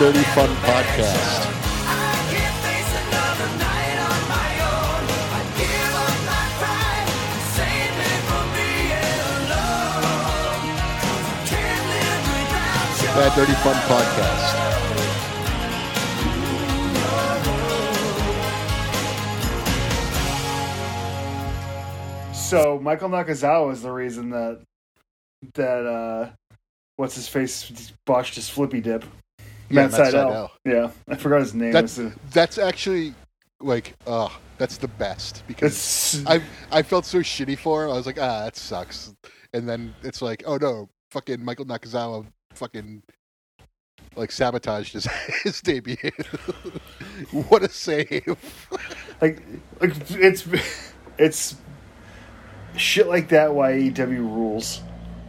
Dirty Fun Podcast. Bad Dirty Fun Podcast. So Michael Nakazawa is the reason that that uh what's his face botched his flippy dip. Yeah, Matt Matt Sydal. Sydal. Yeah, I forgot his name. That's that's actually like, uh, that's the best because it's I I felt so shitty for him. I was like, ah, that sucks. And then it's like, oh no, fucking Michael Nakazawa, fucking like sabotaged his his debut. what a save! like like it's it's shit like that. Why AEW rules?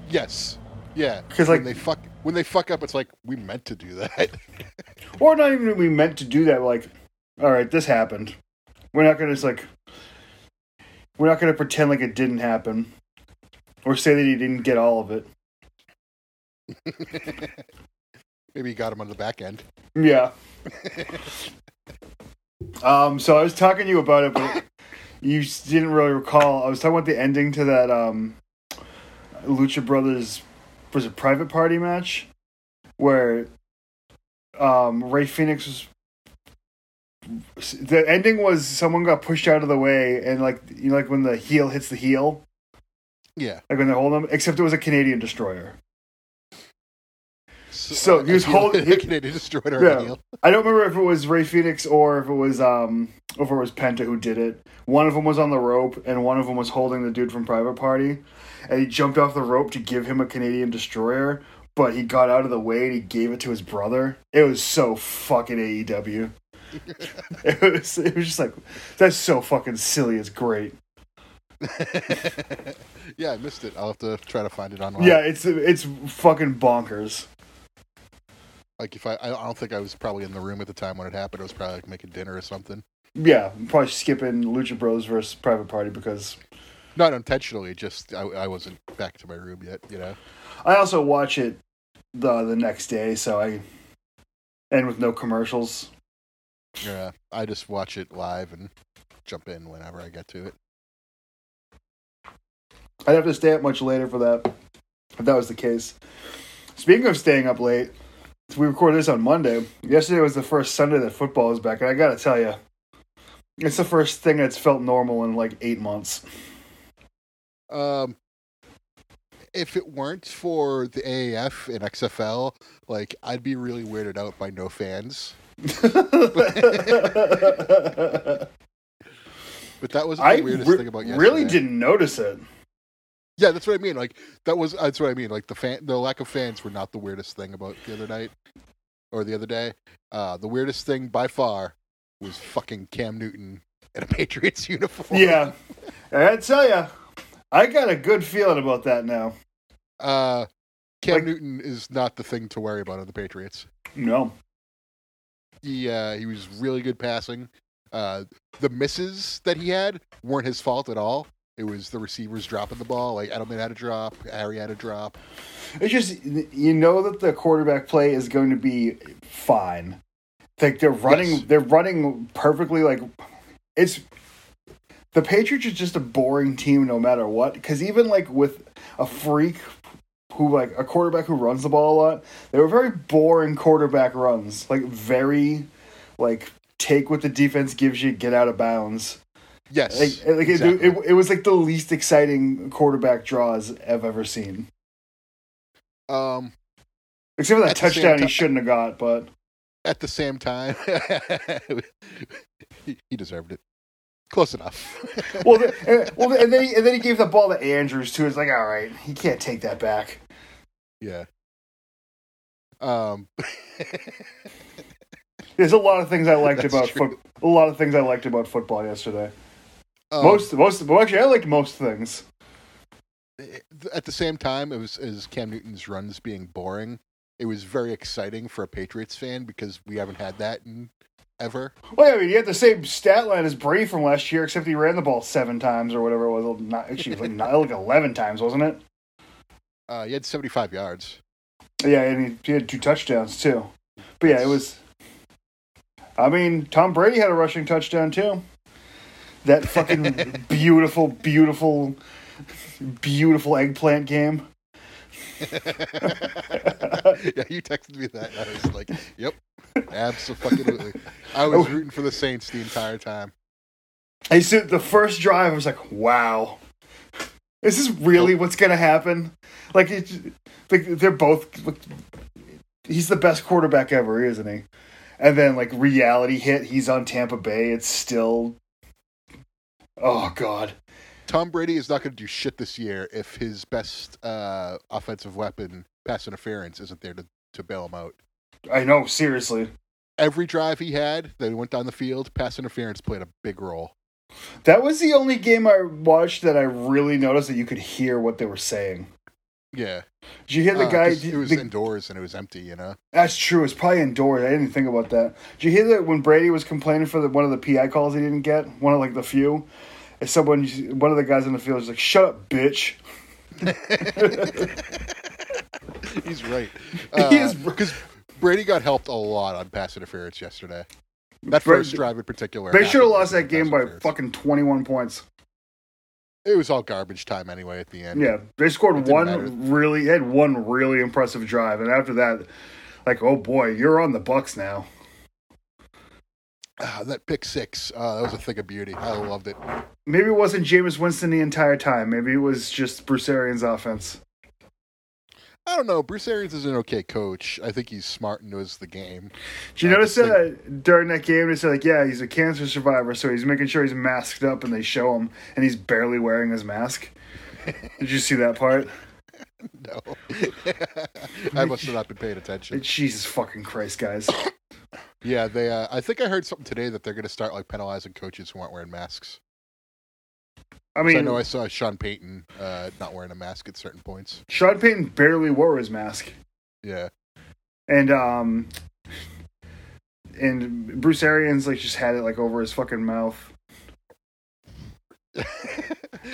Yes, Yeah. Because like- they fuck when they fuck up, it's like we meant to do that. Or not even we meant to do that. Like, all right, this happened. We're not gonna just like we're not gonna pretend like it didn't happen, or say that he didn't get all of it. Maybe he got him on the back end. Yeah. um. So I was talking to you about it, but you didn't really recall. I was talking about the ending to that um, Lucha Brothers was a private party match where um, Rey Fenix was. The ending was someone got pushed out of the way, and like you know, like when the heel hits the heel, Yeah. like when they hold them. Except it was a Canadian destroyer. So, So he was holding- a Canadian destroyer. Yeah. I don't remember if it was Rey Fenix or if it was um if it was Penta who did it. One of them was on the rope and one of them was holding the dude from Private Party, and he jumped off the rope to give him a Canadian destroyer, but he got out of the way and he gave it to his brother. It was so fucking AEW. it was it was just like that's so fucking silly. It's great. yeah, I missed it. I'll have to try to find it online. Yeah, it's it's fucking bonkers. Like if I, I don't think I was probably in the room at the time when it happened. I was probably like making dinner or something. Yeah, I'm probably skipping Lucha Bros versus Private Party because Not intentionally, just I, I wasn't back to my room yet. You know. I also watch it the the next day, so I and with no commercials. Yeah. I just watch it live and jump in whenever I get to it. I'd have to stay up much later for that. If that was the case. Speaking of staying up late, we recorded this on Monday. Yesterday was the first Sunday that football was back, and I gotta tell you, it's the first thing that's felt normal in like eight months. Um, if it weren't for the AAF and XFL, like I'd be really weirded out by no fans. But that was the I weirdest re- thing about yesterday. really didn't notice it. Yeah, that's what I mean. Like that was that's what I mean. Like the fan, the lack of fans were not the weirdest thing about the other night or the other day. Uh, the weirdest thing by far was fucking Cam Newton in a Patriots uniform. Yeah, I tell you, I got a good feeling about that now. Uh, Cam Like- Newton is not the thing to worry about on the Patriots. No, He uh, he was really good passing. Uh, the misses that he had weren't his fault at all. It was the receivers dropping the ball. Like Edelman had a drop, Harry had a drop. It's just you know that the quarterback play is going to be fine. Like they're running, Yes. they're running perfectly. Like it's the Patriots are just a boring team no matter what. Because even like with a freak who like a quarterback who runs the ball a lot, they were very boring quarterback runs. Like very like take what the defense gives you, get out of bounds. Yes, Like, like exactly. it, it, it was like the least exciting quarterback draws I've ever seen. um, Except for that At the same touchdown he shouldn't have got, but at the same time, he deserved it. Close enough. well, the, and, well, and then he, and then he gave the ball to Andrews too. It's like, all right, he can't take that back. yeah. Um, There's a lot of things I liked That's about foot. A lot of things I liked about football yesterday. um, most, most, well, actually, I liked most things. at the same time, it was as Cam Newton's runs being boring. It was very exciting for a Patriots fan because we haven't had that in ever. Well, yeah, I mean, he had the same stat line as Brady from last year, except he ran the ball seven times or whatever it was. Not actually, like, not, like eleven times, wasn't it? Uh, he had 75 yards. Yeah, and he, he had two touchdowns too. But yeah, it was. I mean, Tom Brady had a rushing touchdown too. That fucking beautiful, beautiful, beautiful eggplant game. yeah, you texted me that. And I was like, "Yep, absolutely." I was rooting for the Saints the entire time. I said the first drive. I was like, "Wow, is this really what's gonna happen?" Like, it's like they're both. Like, he's the best quarterback ever, isn't he? And then like reality hit. He's on Tampa Bay. It's still. Oh God. Tom Brady is not going to do shit this year if his best uh, offensive weapon, pass interference, isn't there to, to bail him out. I know, seriously. Every drive he had that he went down the field, pass interference played a big role. That was the only game I watched that I really noticed that you could hear what they were saying. Yeah. Did you hear the Uh, guy? it was the- indoors and it was empty, you know? that's true. It's probably indoors. I didn't think about that. Did you hear that when Brady was complaining for the, one of the PI calls he didn't get? One of like the few. And someone, one of the guys in the field was like, "Shut up, bitch." He's right. He is- Because Brady got helped a lot on pass interference yesterday. That Brady- first drive in particular. They should have lost that game by fucking twenty-one points. It was all garbage time anyway at the end. Yeah, they scored one matter. really, they had one really impressive drive, and after that, like, oh boy, you're on the Bucs now. Ah, that pick six, uh, that was a thing of beauty. I loved it. Maybe it wasn't Jameis Winston the entire time. Maybe it was just Bruce Arians' offense. I don't know. Bruce Arians is an okay coach. I think he's smart and knows the game. Did you I notice that during that game they said like, yeah, he's a cancer survivor, so he's making sure he's masked up, and they show him, and he's barely wearing his mask. Did you see that part? No, I must have not been paying attention. Jesus fucking Christ, guys! Yeah, they. Uh, I think I heard something today that they're going to start like penalizing coaches who aren't wearing masks. I mean, I know I saw Sean Payton uh, not wearing a mask at certain points. Sean Payton barely wore his mask. Yeah, and um and Bruce Arians like just had it like over his fucking mouth. Did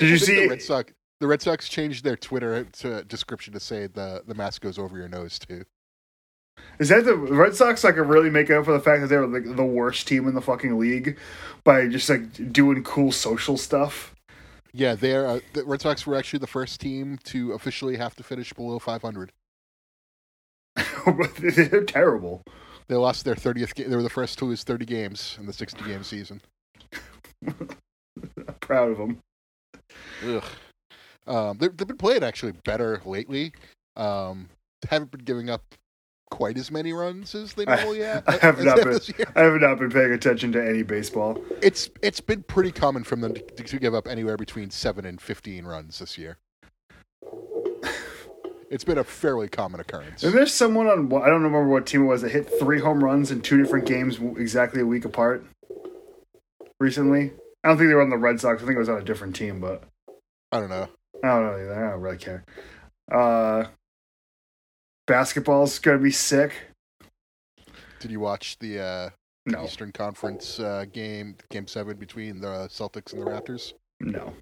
you see- the Red Sox? The Red Sox changed their Twitter to description to say the the mask goes over your nose too. Is that the Red Sox like really make up for the fact that they were like the worst team in the fucking league by just like doing cool social stuff? Yeah, they're uh, the Red Sox were actually the first team to officially have to finish below 500. They're terrible. They lost their 30th game. They were the first to lose 30 games in the 60 game season. Proud of them. Ugh. Um, they've, they've been playing actually better lately. Um, haven't been giving up quite as many runs as they normally have. I have not been- I have not been paying attention to any baseball. It's it's been pretty common from them to, to give up anywhere between seven and 15 runs this year. It's been a fairly common occurrence. And there's someone on I don't remember what team it was that hit three home runs in two different games exactly a week apart recently. I don't think they were on the Red Sox. I think it was on a different team, but I don't know. I don't know either. I don't really care. Uh, basketball's gonna be sick. Did you watch the uh, No, Eastern Conference uh, game, game seven between the Celtics and the Raptors? no.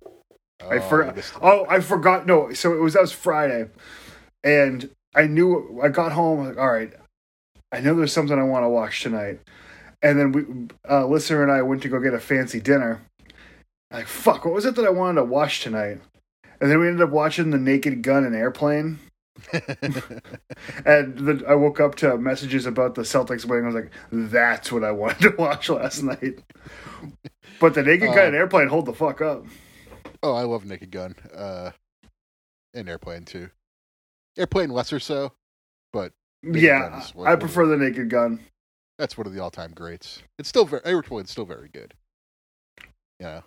Oh, I forgot. Oh, I forgot. No, so it was that was Friday, and I knew I got home. Like, all right, I know there's something I want to watch tonight, and then we, uh, listener and I went to go get a fancy dinner. Like, fuck, what was it that I wanted to watch tonight? And then we ended up watching The Naked Gun and Airplane. And then I woke up to messages about the Celtics winning. I was like, that's what I wanted to watch last night. But The Naked Gun Uh, and Airplane hold the fuck up. oh, I love Naked Gun. Uh, and Airplane too. Airplane lesser so, but Naked yeah, what- I prefer The Naked Gun. that's one of the all-time greats. It's still very Airplane's still very good. Yeah.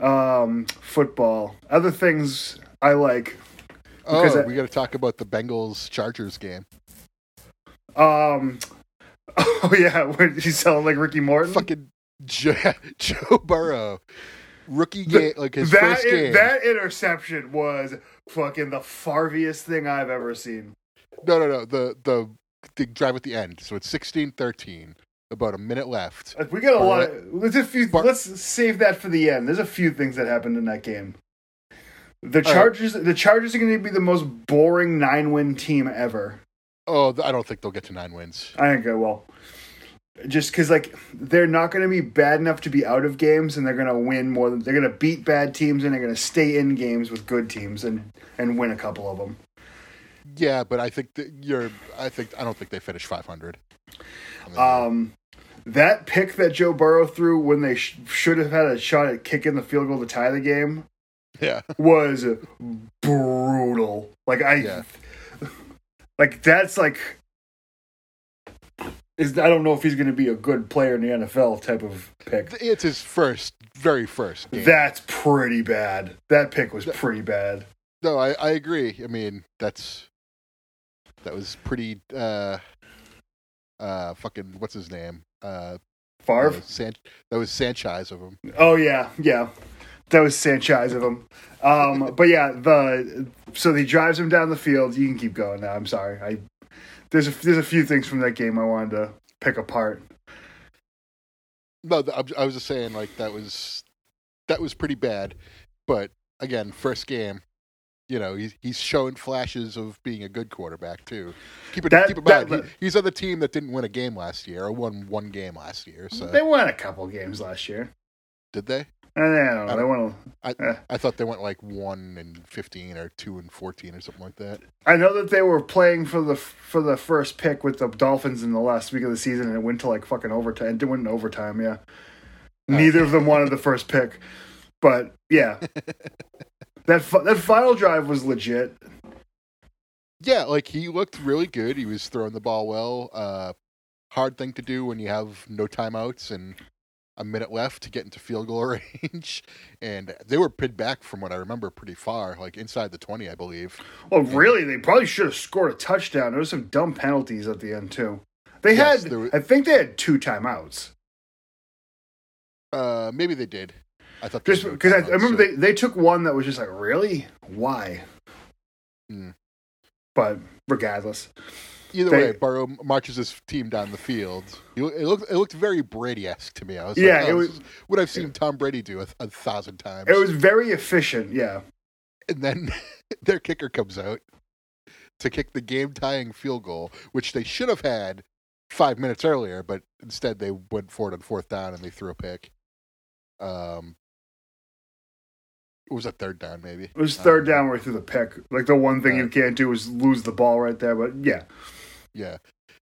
Um, football. Other things I like. Oh, I- we got to talk about the Bengals Chargers game. Um, oh yeah, you sound like Ricky Morton. Fucking Joe, Joe Burrow, rookie The- game, like his that first in- game. that interception was fucking the farviest thing I've ever seen. No, no, no. The the the drive at the end. So it's 16-13. About a minute left. We got a Bar- lot. Of, let's a few. Bar- let's save that for the end. There's a few things that happened in that game. The right. Chargers. The Chargers are going to be the most boring nine-win team ever. Oh, I don't think they'll get to nine wins. I think I will. Just because, like, they're not going to be bad enough to be out of games, and they're going to win more. Than, they're going to beat bad teams, and they're going to stay in games with good teams and and win a couple of them. Yeah, but I think that you're. I think I don't think they finish 500. I mean, Um, that pick that Joe Burrow threw when they sh- should have had a shot at kicking the field goal to tie the game yeah, was brutal. Like I, Yeah. like that's like. Is I don't know if he's going to be a good player in the NFL type of pick. it's his first, very first. Game. That's pretty bad. That pick was pretty bad. No, I, I agree. I mean, that's that was pretty. uh uh Fucking what's his name? Uh, Favre. uh, San- that was Sanchez of him. Oh yeah, yeah. That was Sanchez of him. Um, but yeah, the so he drives him down the field. You can keep going now. I'm sorry. I there's a there's a few things from that game I wanted to pick apart. No, I was just saying like that was that was pretty bad. But again, first game, you know, he's he's showing flashes of being a good quarterback too. Keep it That- keep in that- mind, he, he's on the team that didn't win a game last year or won one game last year. So They won a couple games last year. did they? And I don't know. They won. I Eh. I thought they went like one and fifteen or two and fourteen or something like that. I know that they were playing for the for the first pick with the Dolphins in the last week of the season, and it went to like fucking overtime. It went in overtime. Yeah. Neither of them wanted the first pick, but yeah, that fi- that final drive was legit. Yeah, like he looked really good. He was throwing the ball well. Uh, hard thing to do when you have no timeouts and a minute left to get into field goal range. And they were pinned back from what I remember pretty far, like inside the twenty, I believe. Well, really, they probably should have scored a touchdown. There was some dumb penalties at the end too. They Yes, had, were- I think they had two timeouts. Uh, maybe they did. I thought Just because I, I remember so- they, they took one that was just like, really, why? Hmm. But regardless, Either they- way, Burrow marches his team down the field. It it looked it looked very Brady esque to me. I was Yeah, like, it oh, was- what I've seen Tom Brady do a, a thousand times. it was very efficient. Yeah, and then their kicker comes out to kick the game tying field goal, which they should have had five minutes earlier, but instead they went for it on fourth down and they threw a pick. Um, it was a third down, maybe. it was third Um, down where through the pick. Like the one thing you can't do is lose the ball right there. But yeah, Yeah.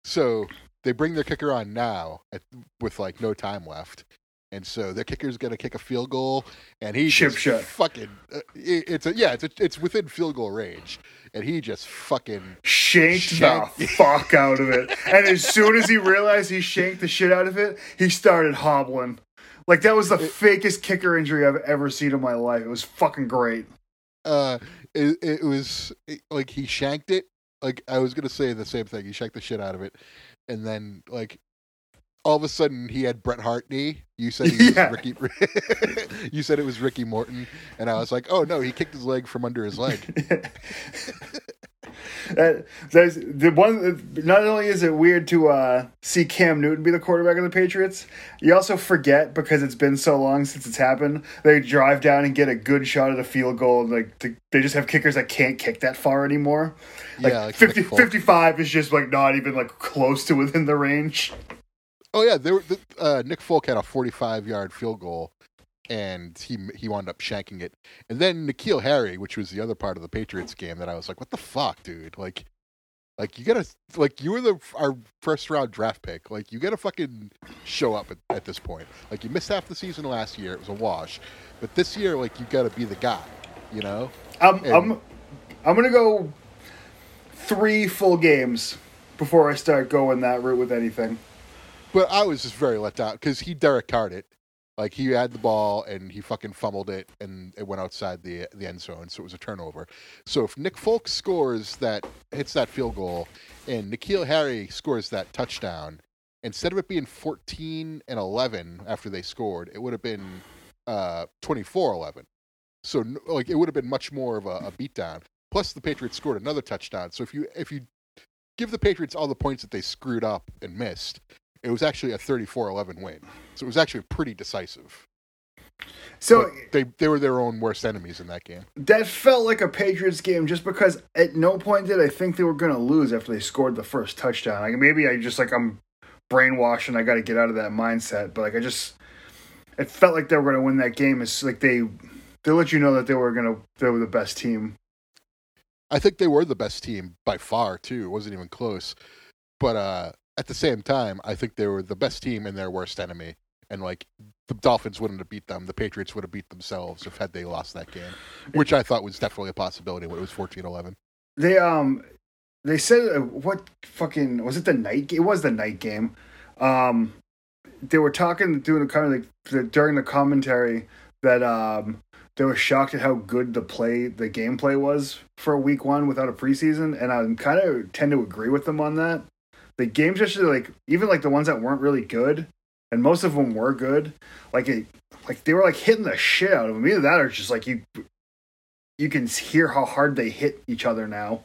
So they bring their kicker on now at, with like no time left. And so their kicker's gonna kick a field goal, and he Chip just shot. fucking. Uh, it- it's a yeah, it's a, it's within field goal range, and he just fucking shanked Shank- the fuck out of it. And as soon as he realized he shanked the shit out of it, he started hobbling. Like that was the It- fakest kicker injury I've ever seen in my life. It was fucking great. uh it, it was it- like he shanked it like i was gonna say the same thing he shanked the shit out of it and then like all of a sudden he had Bret Hart knee. You said he was Ricky. you said it was Ricky Morton, and I was like, "Oh no, he kicked his leg from under his leg." that, that's the one. Not only is it weird to uh, see Cam Newton be the quarterback of the Patriots, you also forget because it's been so long since it's happened. They drive down and get a good shot at a field goal. And like to, they just have kickers that can't kick that far anymore. Like, Yeah, like 50, 55 is just like not even like close to within the range. Oh yeah, there uh, Nick Folk had a 45 yard field goal, and he he wound up shanking it. And then N'Keal Harry, which was the other part of the Patriots game, that I was like, "What the fuck, dude? Like, like you gotta like you were the our first round draft pick. Like you gotta fucking show up at, at this point. Like you missed half the season last year; it was a wash. But this year, like you gotta be the guy. You know? I'm And- I'm I'm gonna go three full games before I start going that route with anything. But I was just very let down because he Derek Carred it. Like he had the ball and he fucking fumbled it and it went outside the the end zone, so it was a turnover. So if Nick Folk scores that hits that field goal and N'Keal Harry scores that touchdown, instead of it being 14 and 11 after they scored, it would have been uh 24-11. So like it would have been much more of a, a beatdown. Plus the Patriots scored another touchdown. So if you if you give the Patriots all the points that they screwed up and missed, it was actually a 34-11 win. So it was actually pretty decisive. So But they they were their own worst enemies in that game. that felt like a Patriots game just because at no point did I think they were going to lose after they scored the first touchdown. Like maybe I just like I'm brainwashed and I got to get out of that mindset, but like I just it felt like they were going to win that game. It's like they they let you know that they were going to they were the best team. I think they were the best team by far too. It wasn't even close. But uh, at the same time, I think they were the best team and their worst enemy. And like the Dolphins wouldn't have beat them. The Patriots would have beat themselves if had they lost that game, which I thought was definitely a possibility when it was 14-11. They um they said uh, what fucking was it the night? It was the night game. Um they were talking doing the kind of like the, during the commentary that um they were shocked at how good the play the gameplay was for week 1 without a preseason and I kind of tend to agree with them on that. The games just like even like the ones that weren't really good and most of them were good. Like it like they were like hitting the shit out of them. Either that or just like you you can hear how hard they hit each other now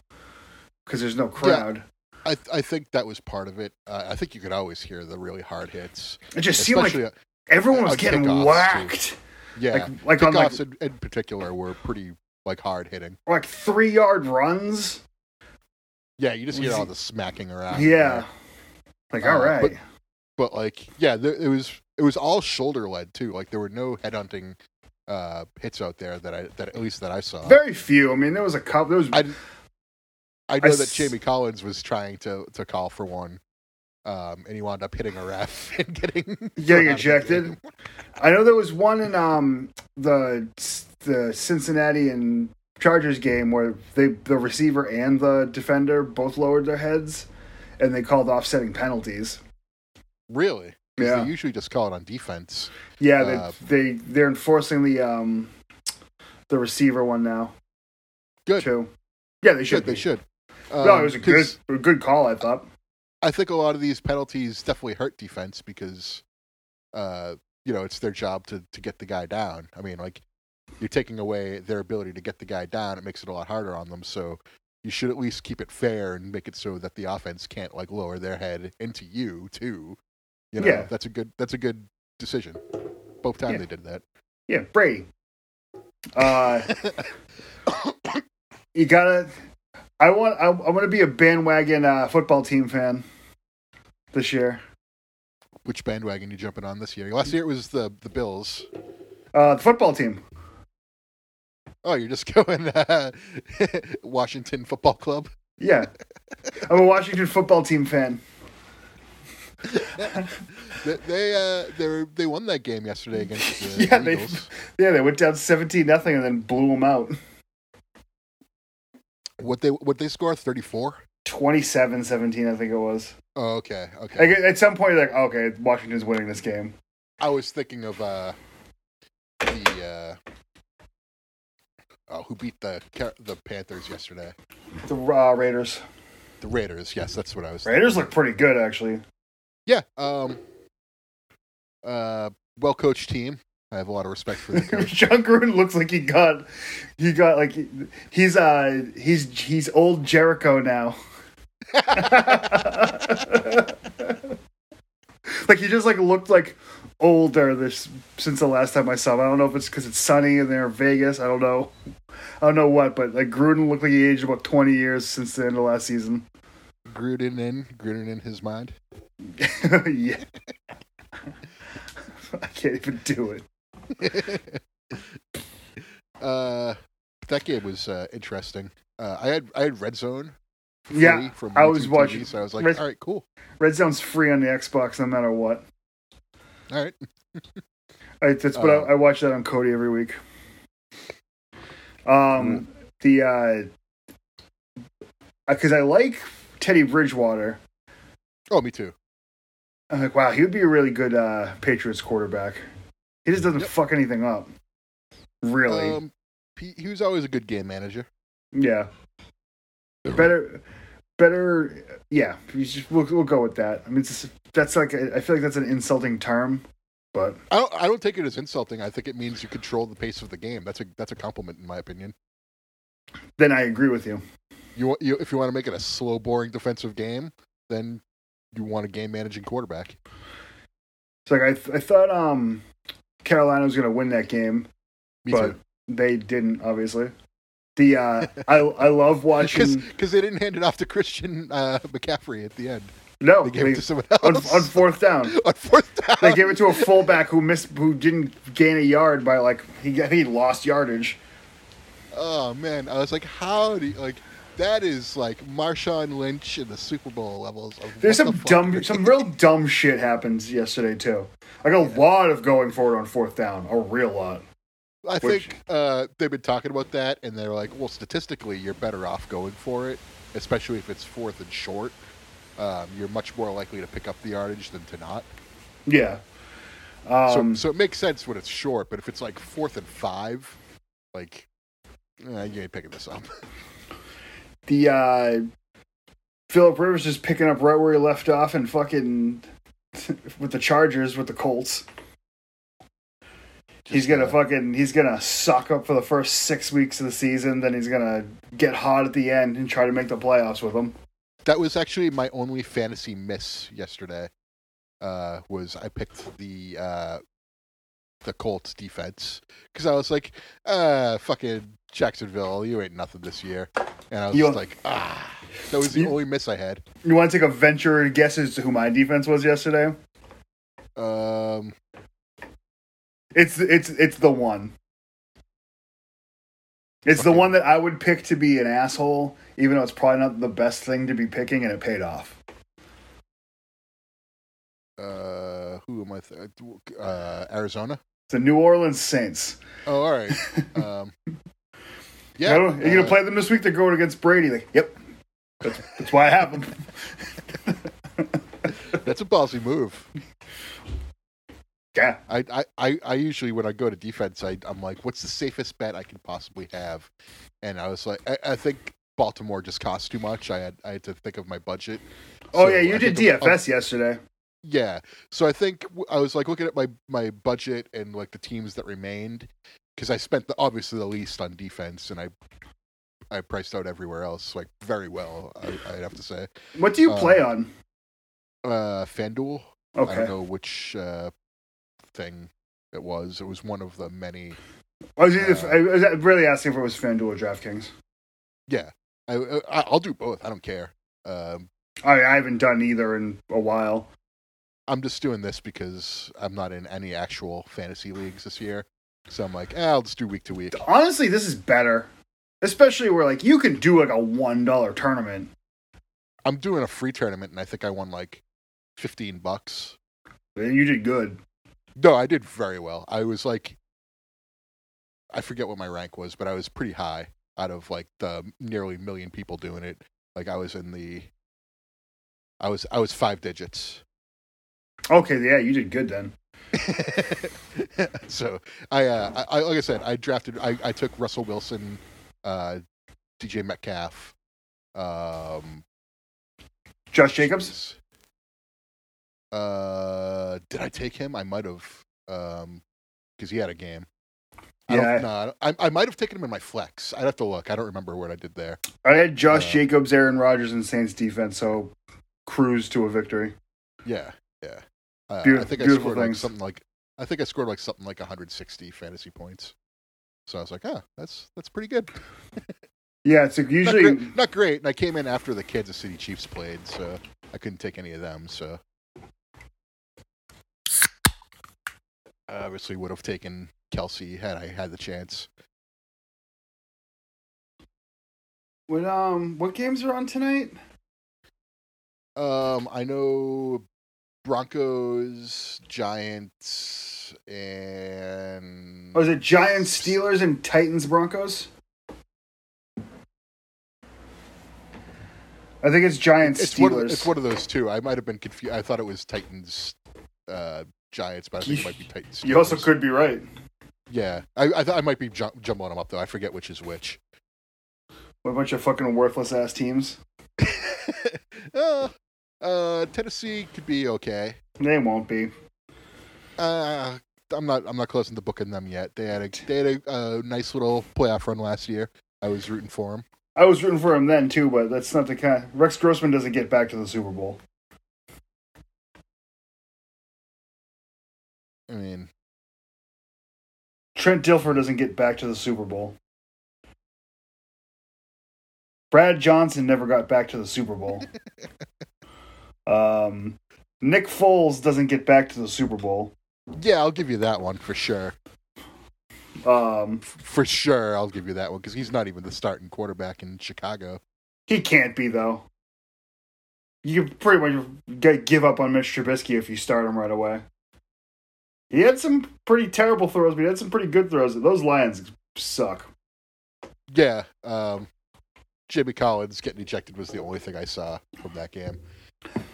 because there's no crowd. I I think that was part of it. Uh, I think you could always hear the really hard hits, It just seemed like uh, everyone was getting kickoffs, too. whacked. yeah. Like like on like, in, in particular were pretty like hard hitting. like three yard runs. Yeah, you just hear all the smacking around. Yeah. Like Uh, all right. but- but like yeah, there, it was it was all shoulder led too. Like there were no headhunting uh, hits out there that I that at least that I saw. Very few. I mean, there was a couple. There was I I know I that s- Jamie Collins was trying to to call for one, um, and he wound up hitting a ref and getting Getting thrown out of the ejected? I know there was one in um the the Cincinnati and Chargers game where they the receiver and the defender both lowered their heads, and they called offsetting penalties. Really? Yeah. They usually just call it on defense. Yeah, Uh, they they they're enforcing the um the receiver one now Good. too. Yeah, they should. Should they should? no, Um, it was a good 'cause a good call. I thought. I think a lot of these penalties definitely hurt defense because, uh, you know, it's their job to to get the guy down. I mean, like you're taking away their ability to get the guy down. It makes it a lot harder on them. So you should at least keep it fair and make it so that the offense can't like lower their head into you too. You know, Yeah. that's a good that's a good decision. Both times Yeah. they did that. Yeah, Brady. Uh, you gotta. I want. I, I want to be a bandwagon uh, football team fan this year. Which bandwagon you jumping on this year? Last year it was the the Bills. Uh, the football team. Oh, you're just going uh, Washington Football Club. Yeah, I'm a Washington football team fan. They they uh, they were, they won that game yesterday against the Yeah, they- Eagles. Yeah, they went down seventeen nothing and then blew them out. What they what they score? Thirty four. 27-17, I think it was. Oh, okay, okay. Like, at some point, you're like, okay, Washington's winning this game. I was thinking of uh, the uh, oh, who beat the the Panthers yesterday? The uh, Raiders. The Raiders. Yes, that's what I was. Raiders look pretty good, actually. Yeah. Um. Uh. Well coached team. I have a lot of respect for the coach. Jon Gruden looks like he got, he got like he's uh he's he's old Jericho now. like he just like looked like older this since the last time I saw him. I don't know if it's because it's sunny and they're in Vegas. I don't know. I don't know what, but like Gruden looked like he aged about twenty years since the end of last season. Gruden in Gruden in his mind. yeah. I can't even do it. uh, that game was uh, interesting. Uh, I had I had Red Zone. free Yeah, from I was watching- TV, so I was like, Red- all right, cool. Red Zone's free on the Xbox no matter what. All right. I, that's what Uh, I, I watch that on Kodi every week. Um, the uh, because I like Teddy Bridgewater. Oh, me too. I'm like, wow, he would be a really good uh, Patriots quarterback. He just doesn't Yep. fuck anything up. Really? Um, he, he was always a good game manager. yeah. Better, better. Yeah, you just, we'll we'll go with that. I mean, it's just, that's like I feel like that's an insulting term, but I don't I don't take it as insulting. I think it means you control the pace of the game. That's a that's a compliment in my opinion. then I agree with you. You, you if you want to make it a slow, boring defensive game, then you want a game managing quarterback. So like I, th- I thought um Carolina was going to win that game, Me but too. they didn't. Obviously, the uh, I I love watching. Because they didn't hand it off to Christian uh, McCaffrey at the end. No, They gave they- it to someone else. on fourth down. On fourth down. They gave it to a fullback who missed, who didn't gain a yard by like he. I think he lost yardage. Oh man, I was like, how do you, like that is like Marshawn Lynch in the Super Bowl levels. Of There's some the dumb, some real dumb shit happens yesterday too. Like a lot of going forward on fourth down, a real lot. I which- think uh, they've been talking about that, and they're like, well, statistically, you're better off going for it, especially if it's fourth and short. Um, you're much more likely to pick up the yardage than to not. Yeah. Um, so, so it makes sense when it's short, but if it's like fourth and five, like, eh, you ain't picking this up. the uh, Philip Rivers is picking up right where he left off and fucking with the Chargers with the Colts. He's Just, gonna uh, fucking he's gonna suck up for the first six weeks of the season. Then he's gonna get hot at the end and try to make the playoffs with them. That was actually my only fantasy miss yesterday. Uh, was I picked the uh, the Colts defense because I was like, uh, fucking Jacksonville, you ain't nothing this year, and I was You- just like, ah, that was the You- only miss I had. You want to take a venture guess as to who my defense was yesterday? Um, It's it's it's the one. It's the one that I would pick to be an asshole, even though it's probably not the best thing to be picking, and it paid off. uh, who am I? Th- uh, Arizona. The New Orleans Saints. Oh, all right. Um, Yeah, you are gonna uh, play them this week? They're going against Brady. Like, yep, that's, that's why I have them. That's a ballsy move. yeah, I, I, I, I usually when I go to defense, I, I'm like, what's the safest bet I can possibly have? And I was like, I, I think Baltimore just cost too much. I had I had to think of my budget. Oh So yeah, you I did DFS yesterday. yeah, so I think I was like looking at my my budget and like the teams that remained because I spent the, obviously the least on defense and I I priced out everywhere else like very well. I, I'd have to say. What do you play on? Uh, FanDuel. I Okay, don't know which uh, thing it was. It was one of the many. I was, either, uh, I was really asking if it was FanDuel or DraftKings. Yeah, I, I I'll do both. I don't care. Um, I, I haven't done either in a while. I'm just doing this because I'm not in any actual fantasy leagues this year. So I'm like, eh, I'll just do week to week. Honestly, this is better, especially where like you can do like a one dollar tournament. I'm doing a free tournament, and I think I won like 15 bucks. And you did good. No, I did very well. I was like, I forget what my rank was, but I was pretty high out of like the nearly million people doing it. Like I was in the, I was I was five digits. Okay, yeah, you did good then. so I, uh, I, like I said, I drafted. I, I took Russell Wilson, uh, DJ Metcalf, um, Josh Jacobs. Jesus. Uh, did I take him? I might have, um, because he had a game. I Yeah. don't, no, I, I, I might have taken him in my flex. I'd have to look. I don't remember what I did there. I had Josh Uh, Jacobs, Aaron Rodgers, and Saints defense, so cruise to a victory. Yeah, yeah. Uh, I Beautiful- think I scored like things. something like I think I scored like something like 160 fantasy points. So I was like, ah, that's that's pretty good. Yeah, it's like Not usually great, not great. And I came in after the Kansas City Chiefs played, so I couldn't take any of them. So I obviously would have taken Kelce had I had the chance. what um what games are on tonight? Um, I know Broncos, Giants, and Oh, is it Giants, Steelers, and Titans, Broncos? I think it's Giants, it's one, of, Steelers. it's one of those two. I might have been confused. I thought it was Titans, uh, Giants, but I think it might be Titans. you also could be right. Yeah, I I, th- I might be jum- jumbling them up though. I forget which is which. What a bunch of fucking worthless ass teams. uh, uh, Tennessee could be okay. They won't be. Uh, I'm not. I'm not closing the book on them yet. They had a they had a, uh nice little playoff run last year. I was rooting for them. I was rooting for him then too, but that's not the kind. Rex Grossman doesn't get back to the Super Bowl. I mean, Trent Dilfer doesn't get back to the Super Bowl. Brad Johnson never got back to the Super Bowl. um, Nick Foles doesn't get back to the Super Bowl. Yeah, I'll give you that one for sure. Um, For sure, I'll give you that one because he's not even the starting quarterback in Chicago. he can't be though. You pretty much give up on Mitch Trubisky if you start him right away. He had some pretty terrible throws, but he had some pretty good throws. Those Lions suck. Yeah, um, Jimmy Collins getting ejected was the only thing I saw from that game.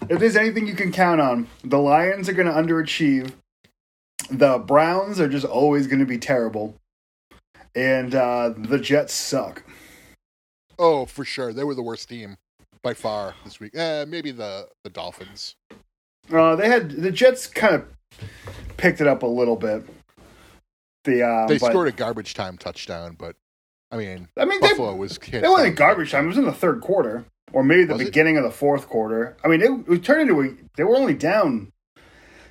If there's anything you can count on, the Lions are going to underachieve. The Browns are just always going to be terrible. And uh, the Jets suck. Oh, for sure, they were the worst team by far this week. Eh, maybe the the Dolphins. Uh, they had the Jets kind of picked it up a little bit. The uh, They but- scored a garbage time touchdown, but I mean, I mean, they, Buffalo was. they went in garbage time. It was in the third quarter, or maybe the Was it? beginning of the fourth quarter. I mean, it, it turned into a. They were only down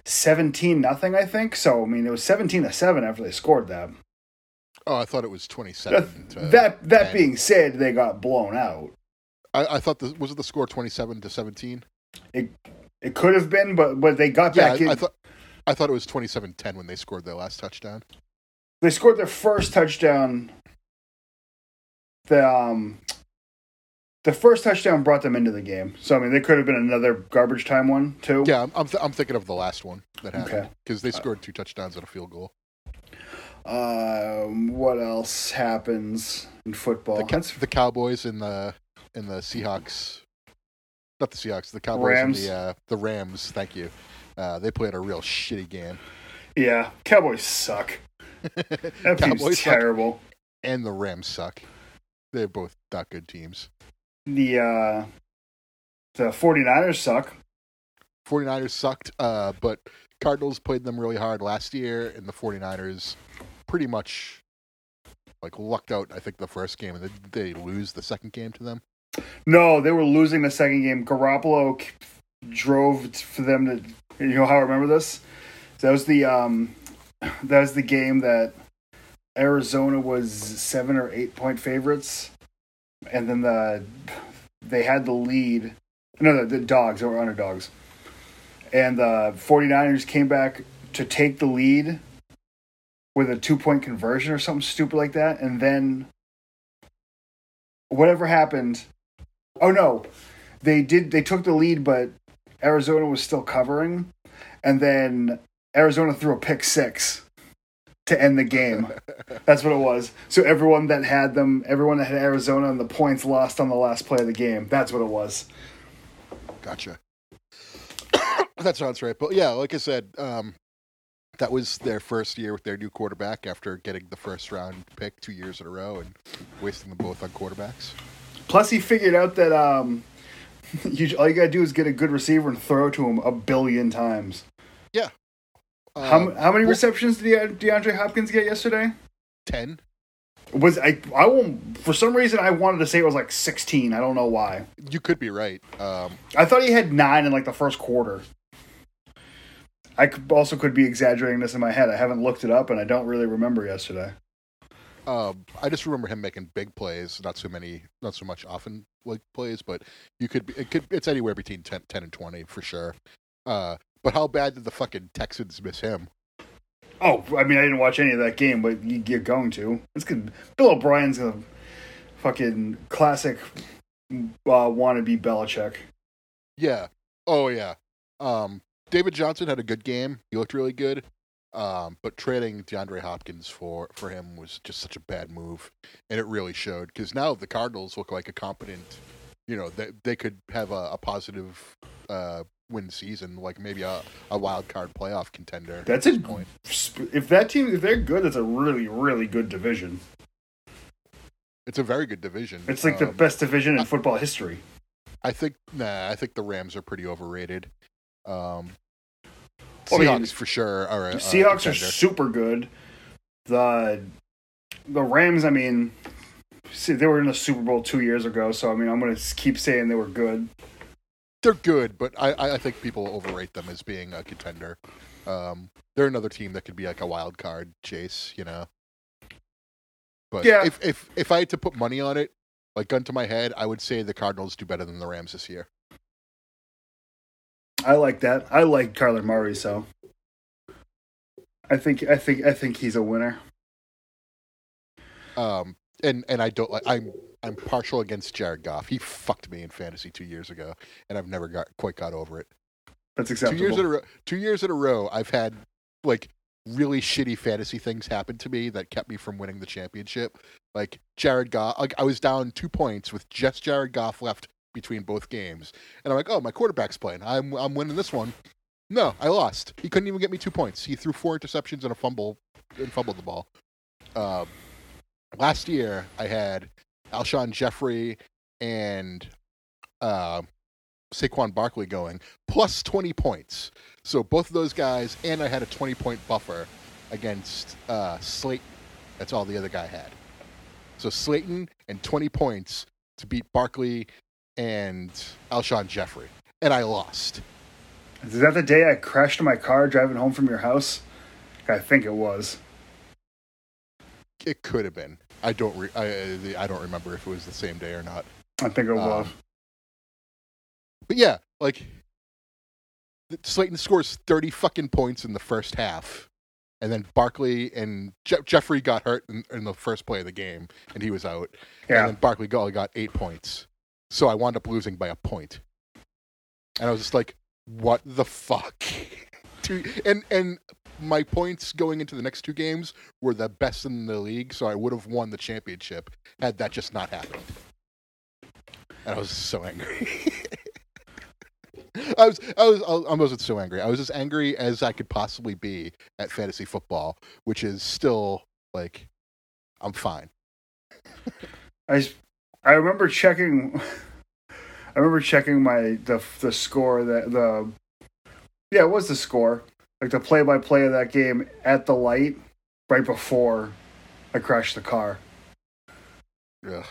seventeen nothing, I think. So I mean, it was seventeen to seven after they scored that. Oh, I thought it was twenty-seven. That that, that 10. being said, they got blown out. I, I thought the, was it the score twenty-seven to seventeen? It could have been, but but they got Yeah, back I, in. I thought I thought it was 27-10 when they scored their last touchdown. they scored their first touchdown. The um, the first touchdown brought them into the game. So I mean, they could have been another garbage time one too. Yeah, I'm I'm, th- I'm thinking of the last one that happened Okay. because they scored two touchdowns and a field goal. Um, what else happens in football? The, the Cowboys and the and the Seahawks, not the Seahawks, the Cowboys Rams. and the uh, the Rams. Thank you. Uh, they played a real shitty game, yeah, Cowboys suck. That Cowboys suck. terrible. and the Rams suck. They're both not good teams. The uh, the 49ers suck. 49ers sucked, uh, but Cardinals played them really hard last year, and the 49ers pretty much like lucked out. I think the first game, and they, they lose the second game to them. No, they were losing the second game. Garoppolo drove for them to. You know how I remember this? That was the um, that was the game that Arizona was seven or eight point favorites, and then the they had the lead. No, the, the dogs were underdogs, and the 49ers came back to take the lead with a two point conversion or something stupid like that, and then whatever happened Oh no, they did. They took the lead, but Arizona was still covering, and then Arizona threw a pick six to end the game. That's what it was. So everyone that had them, everyone that had Arizona and the points lost on the last play of the game. That's what it was. Gotcha. that sounds right. But yeah, like I said, um, that was their first year with their new quarterback after getting the first round pick two years in a row and wasting them both on quarterbacks. Plus, he figured out that um, you, all you gotta do is get a good receiver and throw to him a billion times. Yeah. How, Um, how many well- receptions did De- DeAndre Hopkins get yesterday? ten. Was I? I won't. For some reason, I wanted to say it was like sixteen. I don't know why. You could be right. Um, I thought he had nine in like the first quarter. I could, also could be exaggerating this in my head. I haven't looked it up, and I don't really remember yesterday. Um, I just remember him making big plays, not so many, not so much often like plays, but you could be, it could, it's anywhere between 10, 10 and 20 for sure. Uh, but how bad did the fucking Texans miss him? Oh, I mean, I didn't watch any of that game, but you, you're going to. It's good. Bill O'Brien's a fucking classic uh, wannabe Belichick. Yeah. Oh yeah. Um, David Johnson had a good game. He looked really good. Um, but trading DeAndre Hopkins for for him was just such a bad move, and it really showed. Because now the Cardinals look like a competent, you know, they they could have a, a positive uh, win season, like maybe a, a wild card playoff contender. That's at a point. if that team if they're good, it's a really really good division. It's a very good division. It's like the Um, best division in football history. I think nah, I think the Rams are pretty overrated. Um, I Seahawks mean, for sure are a, Seahawks are contender. super good. The the Rams, I mean, see, they were in the Super Bowl two years ago, so I mean, I'm gonna keep saying they were good. they're good, but I, I I think people overrate them as being a contender. Um, they're another team that could be like a wild card chase, you know. But Yeah. if if if I had to put money on it, like gun to my head, I would say the Cardinals do better than the Rams this year. I like that. I like Kyler Murray, so I think I think I think he's a winner. Um, and and I don't like I'm I'm partial against Jared Goff. He fucked me in fantasy two years ago, and I've never got quite got over it. That's acceptable. Two years in a row. Two years in a row, I've had like really shitty fantasy things happen to me that kept me from winning the championship. Like Jared Goff, like I was down two points with just Jared Goff left between both games, and I'm like, oh, my quarterback's playing. I'm I'm winning this one. No, I lost. He couldn't even get me two points. He threw four interceptions and a fumble and fumbled the ball. Um, last year, I had Alshon Jeffery and uh, Saquon Barkley going plus 20 points. So both of those guys, and I had a 20 point buffer against uh, Slayton. That's all the other guy had. So Slayton and 20 points to beat Barkley and Alshon Jeffery. And I lost. Is that the day I crashed my car driving home from your house? I think it was. It could have been. I don't. Re- I, I don't remember if it was the same day or not. I think it was. Um, But yeah, like Slayton scores thirty fucking points in the first half, and then Barkley and Je- Jeffrey got hurt in, in the first play of the game, and he was out. yeah. And then Barkley got, eight points, so I wound up losing by a point. And I was just like, "What the fuck?" And and my points going into the next two games were the best in the league, so I would have won the championship had that just not happened. And I was so angry. I was, I was, I wasn't so angry. I was as angry as I could possibly be at fantasy football, which is still like, I'm fine. I I remember checking. I remember checking my the the score that the yeah it was the score like the play by play of that game at the light right before I crashed the car. Yeah.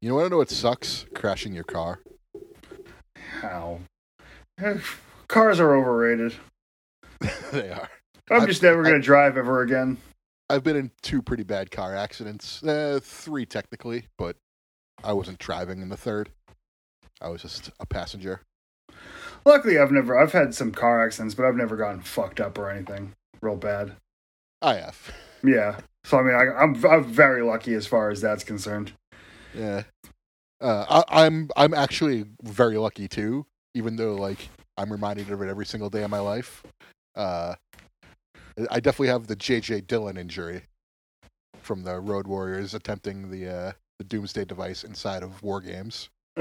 You want to know what sucks? Crashing your car. How cars are overrated. they are. I'm I- just never gonna drive ever again. I've been in two pretty bad car accidents. Uh, three technically, but I wasn't driving in the third. I was just a passenger. Luckily, I've never I've had some car accidents, but I've never gotten fucked up or anything real bad. I have. Yeah, so I mean I, I'm I'm very lucky as far as that's concerned. Yeah. Uh, I, I'm I'm actually very lucky too, even though like I'm reminded of it every single day of my life. Uh, I definitely have the J.J. Dillon injury from the Road Warriors attempting the uh, the Doomsday device inside of War Games.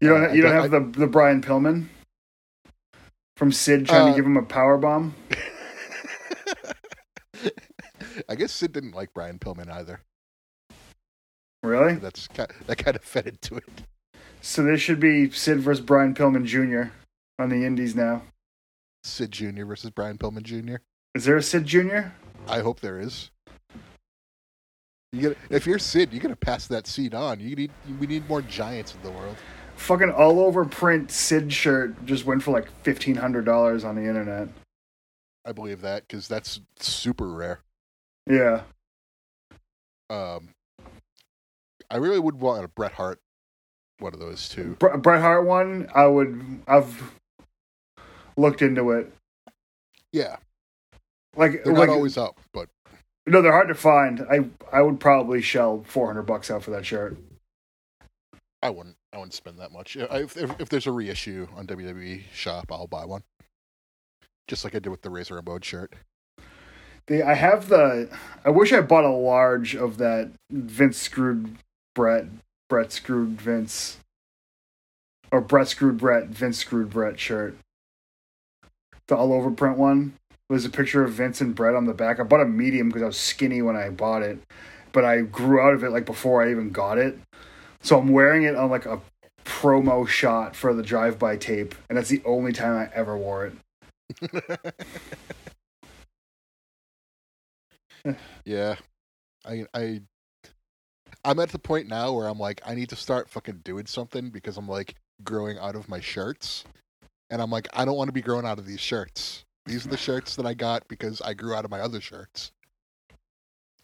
You don't. Uh, you don't I- have the the Brian Pillman from Sid trying Uh, to give him a power bomb. I guess Sid didn't like Brian Pillman either. Really? That's that kind of fed into it. So this should be Sid versus Brian Pillman Jr. on the Indies now. Sid Jr. versus Brian Pillman Jr. Is there a Sid Jr.? I hope there is. You get if you're Sid, you gotta pass that seed on. You need we need more giants in the world. Fucking all over print Sid shirt just went for like fifteen hundred dollars on the internet. I believe that because that's super rare. Yeah. Um, I really would want a Bret Hart, one of those two. Bret Hart one, I would. I've looked into it. Yeah, Like, they're like not always up, but no, they're hard to find. I I would probably shell four hundred bucks out for that shirt. I wouldn't. I wouldn't spend that much. Uh, if, if, if there's a reissue on WWE Shop, I'll buy one. Just like I did with the Razor Ramon shirt. The I have the. I wish I bought a large of that Vince screwed Brett. Brett screwed Vince. Or Brett screwed Brett. Vince screwed Brett shirt. The all over print one. was a picture of Vince and Brett on the back. I bought a medium because I was skinny when I bought it, but I grew out of it like before I even got it. So I'm wearing it on like a promo shot for the drive by tape, and that's the only time I ever wore it. yeah, I I I'm at the point now where I'm like I need to start fucking doing something because I'm like growing out of my shirts, and I'm like I don't want to be growing out of these shirts. These are the shirts that I got because I grew out of my other shirts.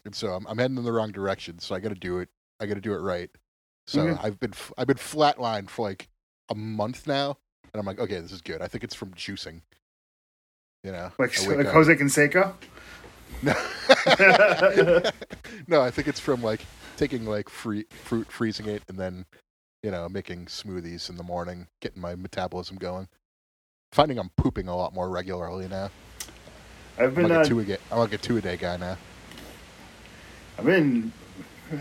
And so I'm, I'm heading in the wrong direction. So I got to do it. I got to do it right. So Mhm. I've been f- I've been flatlined for like a month now, and I'm like, okay, this is good. I think it's from juicing. You know, Like, like Jose Canseco? No. no, I think it's from like taking like free fruit, freezing it, and then you know making smoothies in the morning, getting my metabolism going. Finding I'm pooping a lot more regularly now. I've I'm been, like uh, a two a ga- I'm like a two a day guy now. I've been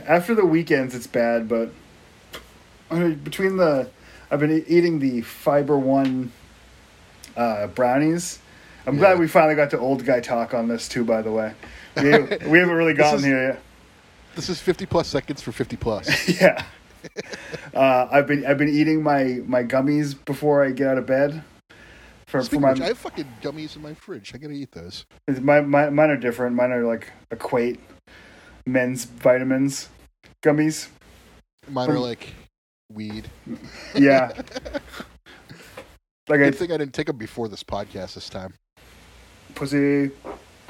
after the weekends. It's bad, but I mean, between the I've been eating the Fiber One uh, brownies. I'm glad we finally got to old guy talk on this too. By the way, we, we haven't really gotten is- here yet. This is 50 plus seconds for 50 plus. yeah, uh, I've been I've been eating my my gummies before I get out of bed. For, for my, which, I have fucking gummies in my fridge. I gotta eat those. my, my mine are different. Mine are like equate men's vitamins gummies. Mine are like weed. Yeah. like I Good thing I didn't take them before this podcast this time. pussy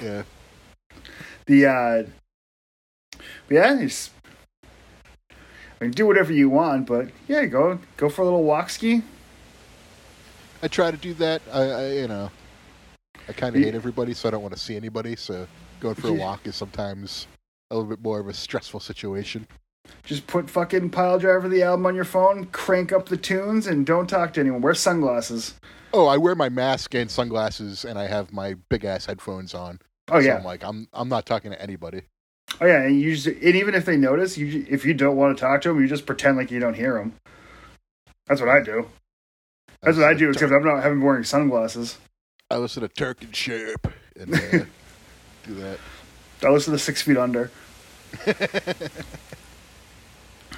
Yeah. the uh yeah it's I mean do whatever you want, but yeah, go go for a little walk ski. I try to do that. I, I you know, I kind of hate everybody, so I don't want to see anybody. So going for a walk is sometimes a little bit more of a stressful situation. Just put fucking pile driver the album on your phone, crank up the tunes, and don't talk to anyone. Wear sunglasses. Oh, I wear my mask and sunglasses, and I have my big ass headphones on. Oh So yeah, I'm like, I'm I'm not talking to anybody. oh yeah. And you just, and even if they notice, you if you don't want to talk to them, you just pretend like you don't hear them. That's what I do. That's what I do, except I'm not having wearing sunglasses. I listen to Turk and Shape and uh, do that. I listen to Six Feet Under.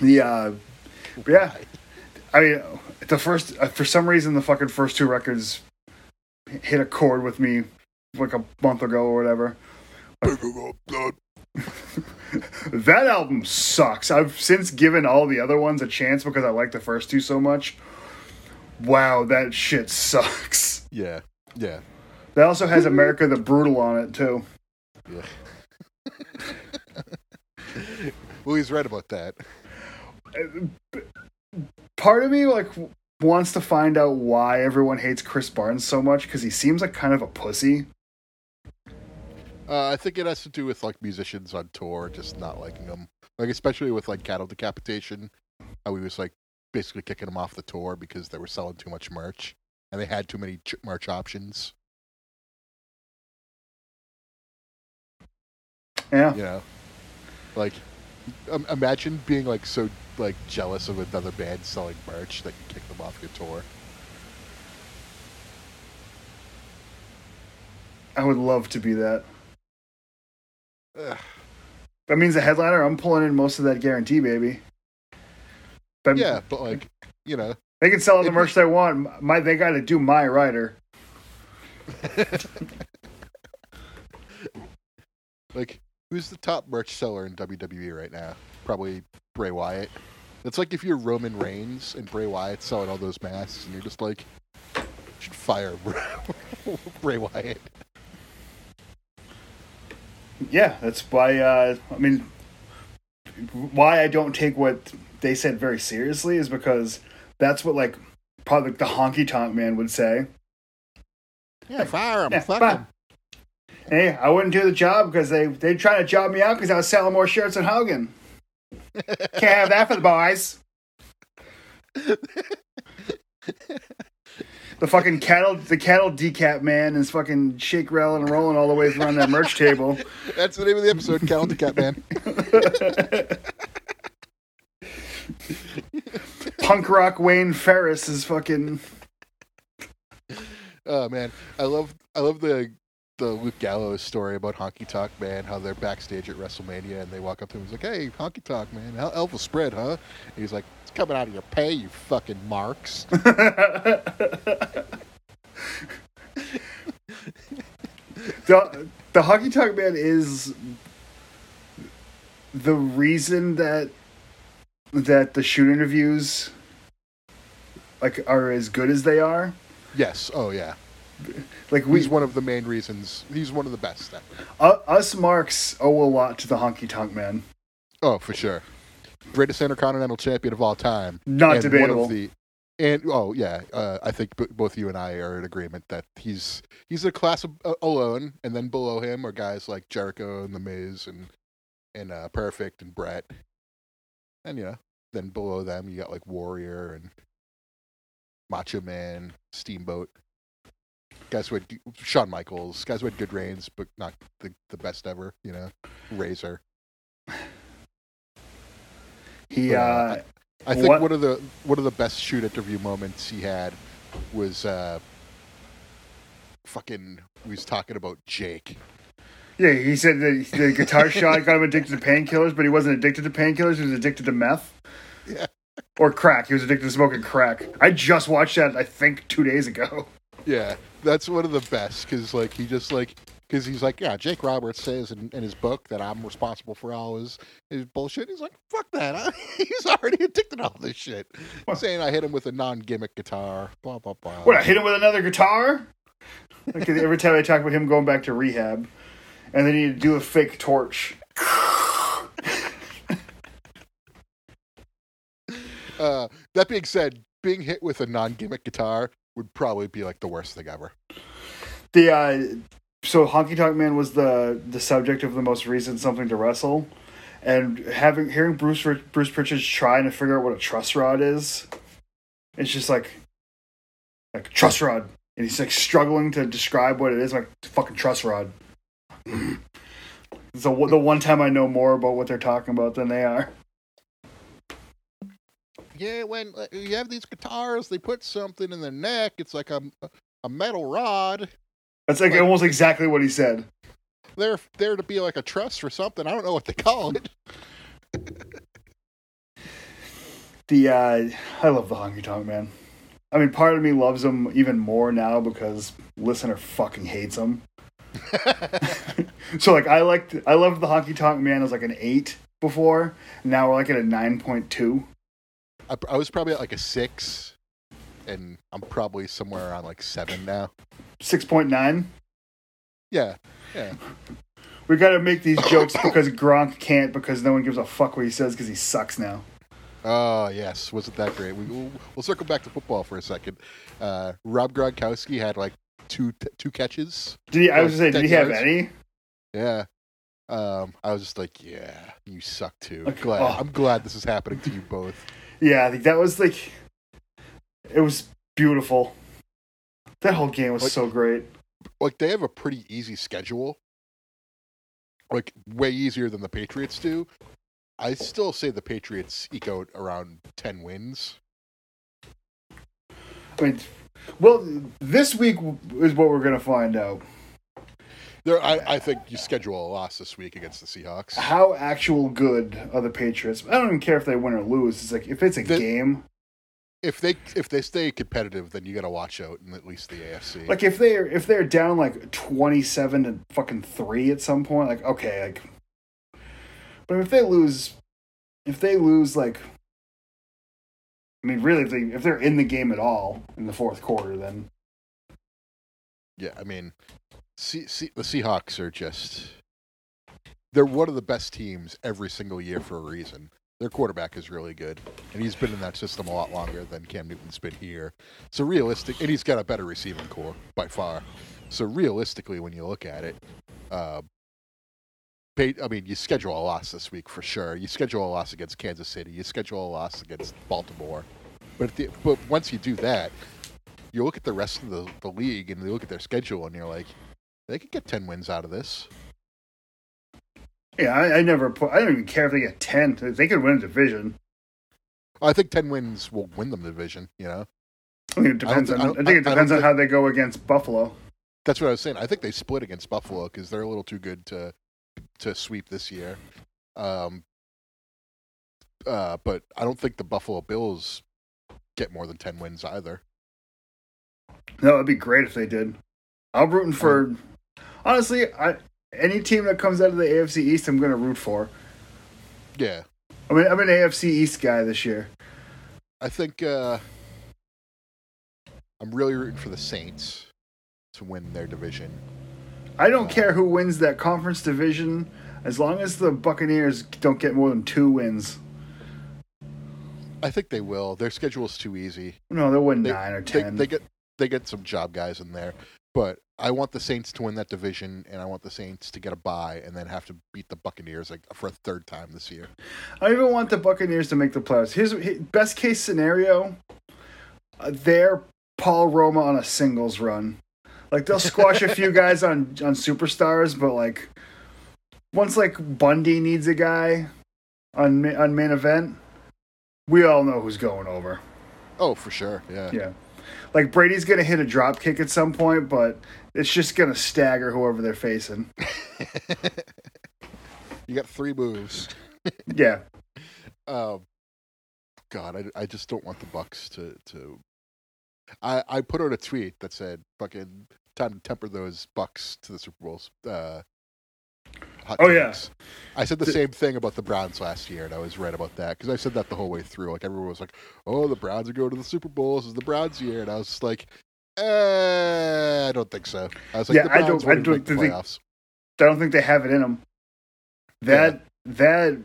The uh, but yeah, I mean, the first uh, for some reason the fucking first two records hit a chord with me like a month ago or whatever. That album sucks. I've since given all the other ones a chance because I like the first two so much. Wow, that shit sucks. yeah, yeah, That also has America the Brutal on it too. yeah. well, he's right about that. Part of me like wants to find out why everyone hates Chris Barnes so much because he seems like kind of a pussy. Uh, I think it has to do with like musicians on tour just not liking him, like especially with like Cattle Decapitation, how he was like basically kicking them off the tour because they were selling too much merch and they had too many ch- merch options. Yeah. You know, like um, imagine being like so like jealous of another band selling merch that you kick them off your tour. I would love to be that. Ugh. That means a headliner. I'm pulling in most of that guarantee, baby. But Yeah, but like you know, they can sell all the merch they want. My they got to do my rider. like who's the top merch seller in WWE right now? Probably Bray Wyatt. It's like if you're Roman Reigns and Bray Wyatt selling all those masks, and you're just like, "You should fire Bray Wyatt. Yeah, that's why. Uh, I mean, why I don't take what they said very seriously is because that's what like probably the honky tonk man would say. Yeah, fire him. Yeah, fuck fire. him. Hey, I wouldn't do the job because they they trying to job me out because I was selling more shirts than Hogan. Can't have that for the boys. The fucking cattle, the cattle decap man is fucking shake, rattling, and rolling all the way around that merch table. That's the name of the episode, cattle decap Man. Punk rock Wayne Farris is fucking. Oh man, I love I love the the Luke Gallows story about Honky Tonk Man, how they're backstage at WrestleMania and they walk up to him and he's like, "Hey, Honky Tonk Man, hell of spread, huh?" And he's like, "It's coming out of your pay, you fucking marks." the the honky tonk man is the reason that that the shoot interviews like are as good as they are yes. Oh yeah. like we He's one of the main reasons. He's one of the best. Uh, us marks owe a lot to the honky tonk man. Oh, for sure. Greatest intercontinental champion of all time. Not and debatable. The, and oh yeah, uh, I think b- both you and I are in agreement that he's he's a class of, uh, alone, and then below him are guys like Jericho and The Miz and and uh, Perfect and Brett, and know, then below them you got like Warrior and Macho Man, Steamboat. Guys who had Shawn Michaels, guys who had good reigns, but not the, the best ever. You know, Razor. He But, uh, uh, I think What- one of the one of the best shoot interview moments he had was uh fucking he was talking about Jake. Yeah, he said that the guitar shot got him addicted to painkillers, but he wasn't addicted to painkillers. He was addicted to meth. Yeah. Or crack. He was addicted to smoking crack. I just watched that. I think two days ago. Yeah, that's one of the best because like he just like because he's like yeah Jake Roberts says in, in his book that I'm responsible for all his his bullshit. He's like fuck that. I, he's already addicted to all this shit. What? Saying I hit him with a non gimmick guitar. Blah blah blah. What? I hit him with another guitar. Like every time I talk about him going back to rehab, and then he'd do a fake torch. Uh, that being said, being hit with a non gimmick guitar would probably be like the worst thing ever. The uh, so Honky Tonk Man was the the subject of the most recent Something to Wrestle, and having hearing Bruce Bruce Pritchard trying to figure out what a truss rod is, it's just like like truss rod, and he's like struggling to describe what it is. Like fucking truss rod. So the one time I know more about what they're talking about than they are. Yeah, when uh, you have these guitars, they put something in the neck. It's like a a metal rod. That's like Like- almost exactly what he said. They're there to be like a truss or something. I don't know what they call it. The uh, I love the Honky Tonk Man. I mean, part of me loves him even more now because listener fucking hates him. So like, I liked, I loved the Honky Tonk Man as like an eight before. Now we're like at a nine point two. I, I was probably at like a six, and I'm probably somewhere around like seven now. Six point nine. Yeah, yeah. We got to make these jokes because Gronk can't because no one gives a fuck what he says because he sucks now. Oh yes, wasn't that great? We, we'll, we'll circle back to football for a second. Uh, Rob Gronkowski had like two t- two catches. Did he? I was gonna say, did he have any? Yeah. Um, I was just like, yeah, you suck too. Okay. Glad Oh. I'm glad this is happening to you both. Yeah, I think that was like, it was beautiful. That whole game was Like- so great. Like they have a pretty easy schedule. Like way easier than the Patriots do. I still say the Patriots eke out around ten wins. I mean, well, this week is what we're gonna find out. There, I, I think you schedule a loss this week against the Seahawks. How actual good are the Patriots? I don't even care if they win or lose. It's like if it's a The- game, If they if they stay competitive, then you got to watch out in at least the AFC. like if they're if they're down like twenty seven to fucking three at some point, like okay, like. But if they lose, if they lose, like, I mean, really, if they if they're in the game at all in the fourth quarter, then Yeah, I mean, see, see, the Seahawks are just. They're one of the best teams every single year for a reason. Their quarterback is really good, and he's been in that system a lot longer than Cam Newton's been here. So realistic, and he's got a better receiving core by far. So realistically, when you look at it, uh, I mean, you schedule a loss this week for sure. You schedule a loss against Kansas City. You schedule a loss against Baltimore. But the, but once you do that, you look at the rest of the, the league and you look at their schedule and you're like, they could get ten wins out of this. yeah, I, I never put. I don't even care if they get ten. They could win a division. I think ten wins will win them the division. You know, I think it depends on. I I, think it depends on think- how they go against Buffalo. that's what I was saying. I think they split against Buffalo because they're a little too good to to sweep this year. Um, uh, but I don't think the Buffalo Bills get more than ten wins either. No, it'd be great if they did. I'm rooting for. Honestly, I any team that comes out of the AFC East, I'm going to root for. Yeah, I mean, I'm an AFC East guy this year. I think uh, I'm really rooting for the Saints. to win their division. I don't care who wins that conference division as long as the Buccaneers don't get more than two wins. I think they will. Their schedule is too easy. No, they'll win They- nine or They, ten. they get they get some job guys in there, but I want the Saints to win that division, and I want the Saints to get a bye and then have to beat the Buccaneers like for a third time this year. I even want the Buccaneers to make the playoffs. Here's he- best case scenario: uh, they're Paul Roma on a singles run. Like they'll squash a few guys on on superstars, but like once like Bundy needs a guy on on main event, we all know who's going over. Oh, for sure. Yeah. Yeah, like Brady's gonna hit a drop kick at some point, but it's just gonna stagger whoever they're facing. you got three moves. Yeah, Um, God, I, I just don't want the Bucs to to. I I put out a tweet that said, "Fucking time to temper those Bucs to the Super Bowls." Uh, hot Oh, yeah. I said the The- same thing about the Browns last year, and I was right about that because I said that the whole way through. Like everyone was like, "Oh, the Browns are going to the Super Bowl. This is the Browns year," and I was just like, eh, "I don't think so." I was like, Yeah, "The I don't- I don't think- playoffs." I don't think they have it in them. That that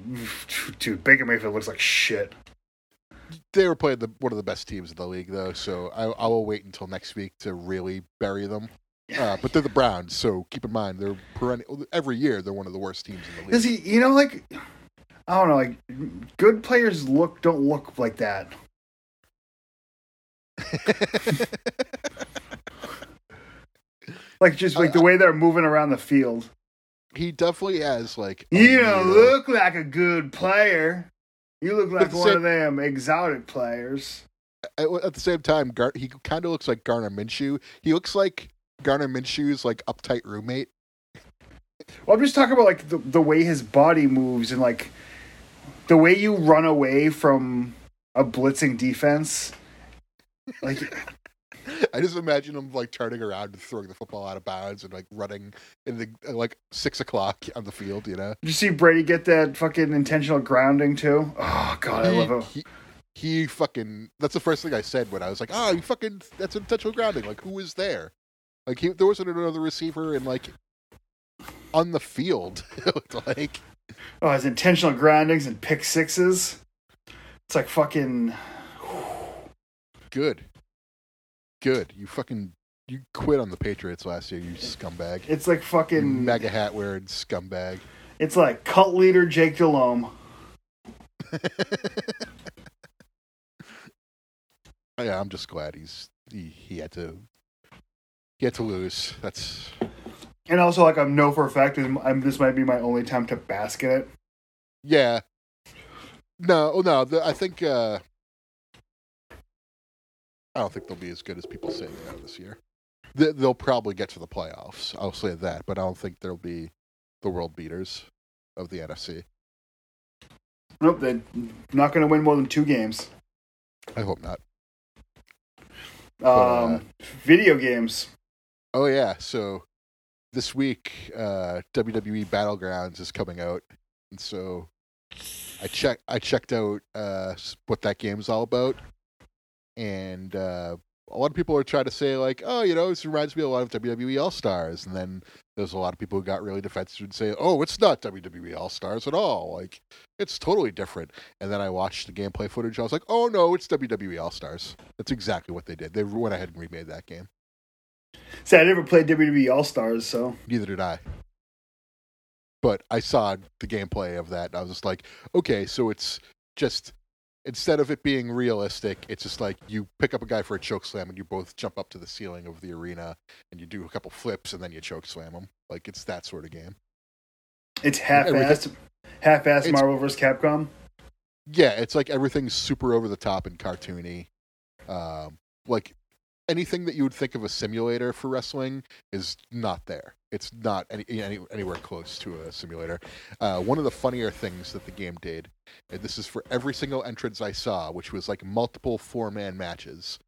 dude Baker Mayfield looks like shit. they were playing the one of the best teams in the league, though. So I, I will wait until next week to really bury them. Uh, but they're the Browns, so keep in mind they're perennial. Every year they're one of the worst teams in the Does league. he? You know, like I don't know. Like good players look don't look like that. Like just like the way they're moving around the field. he definitely has like You don't weird- look like a good player. You look like one same- of them exotic players. At, at the same time, Gar- he kind of looks like Gardner Minshew. He looks like Gardner Minshew's like uptight roommate. Well, I'm just talking about like the the way his body moves and like the way you run away from a blitzing defense. Like I just imagine him like turning around and throwing the football out of bounds and like running in the like six o'clock on the field. You know. Did you see Brady get that fucking intentional grounding too? Oh god, I love him. he, he fucking. That's the first thing I said when I was like, "Oh, you fucking. That's intentional grounding. Like, who was there? Like, he, there wasn't another receiver and like on the field. like Oh, his intentional groundings and pick sixes. It's like fucking. Good, good. You fucking. You quit on the Patriots last year, you scumbag. It's like fucking. MAGA hat wearing scumbag. It's like cult leader Jake Delhomme. yeah, I'm just glad he's he, he had to he had to lose. That's And also, like, I know for a fact I'm, this might be my only time to bask in it. Yeah. No, oh, no. The, I think. Uh, I don't think they'll be as good as people say they are this year. They, they'll probably get to the playoffs. I'll say that, but I don't think they'll be the world beaters of the NFC. Nope, they're not going to win more than two games. I hope not. Um, uh, video games. Oh yeah. So this week, uh, WWE Battlegrounds is coming out, and so I check I checked out uh, what that game's all about, and uh, a lot of people are trying to say like, oh, you know, this reminds me a lot of WWE All Stars, and then there's a lot of people who got really defensive and say, oh, it's not WWE All Stars at all, like it's totally different. And then I watched the gameplay footage, I was like, oh no, it's WWE All Stars. That's exactly what they did. They went ahead and remade that game. See, I never played WWE All Stars, so Neither did I. But I saw the gameplay of that. And I was just like, okay, so it's just instead of it being realistic, it's just like you pick up a guy for a choke slam and you both jump up to the ceiling of the arena and you do a couple flips and then you choke slam them. Like it's that sort of game. it's half-assed. Half-assed Marvel vs. Capcom. Yeah, it's like everything's super over the top and cartoony. Um, like anything that you would think of a simulator for wrestling is not there. It's not any, any anywhere close to a simulator. Uh, one of the funnier things that the game did, and this is for every single entrance I saw, which was like multiple four man matches.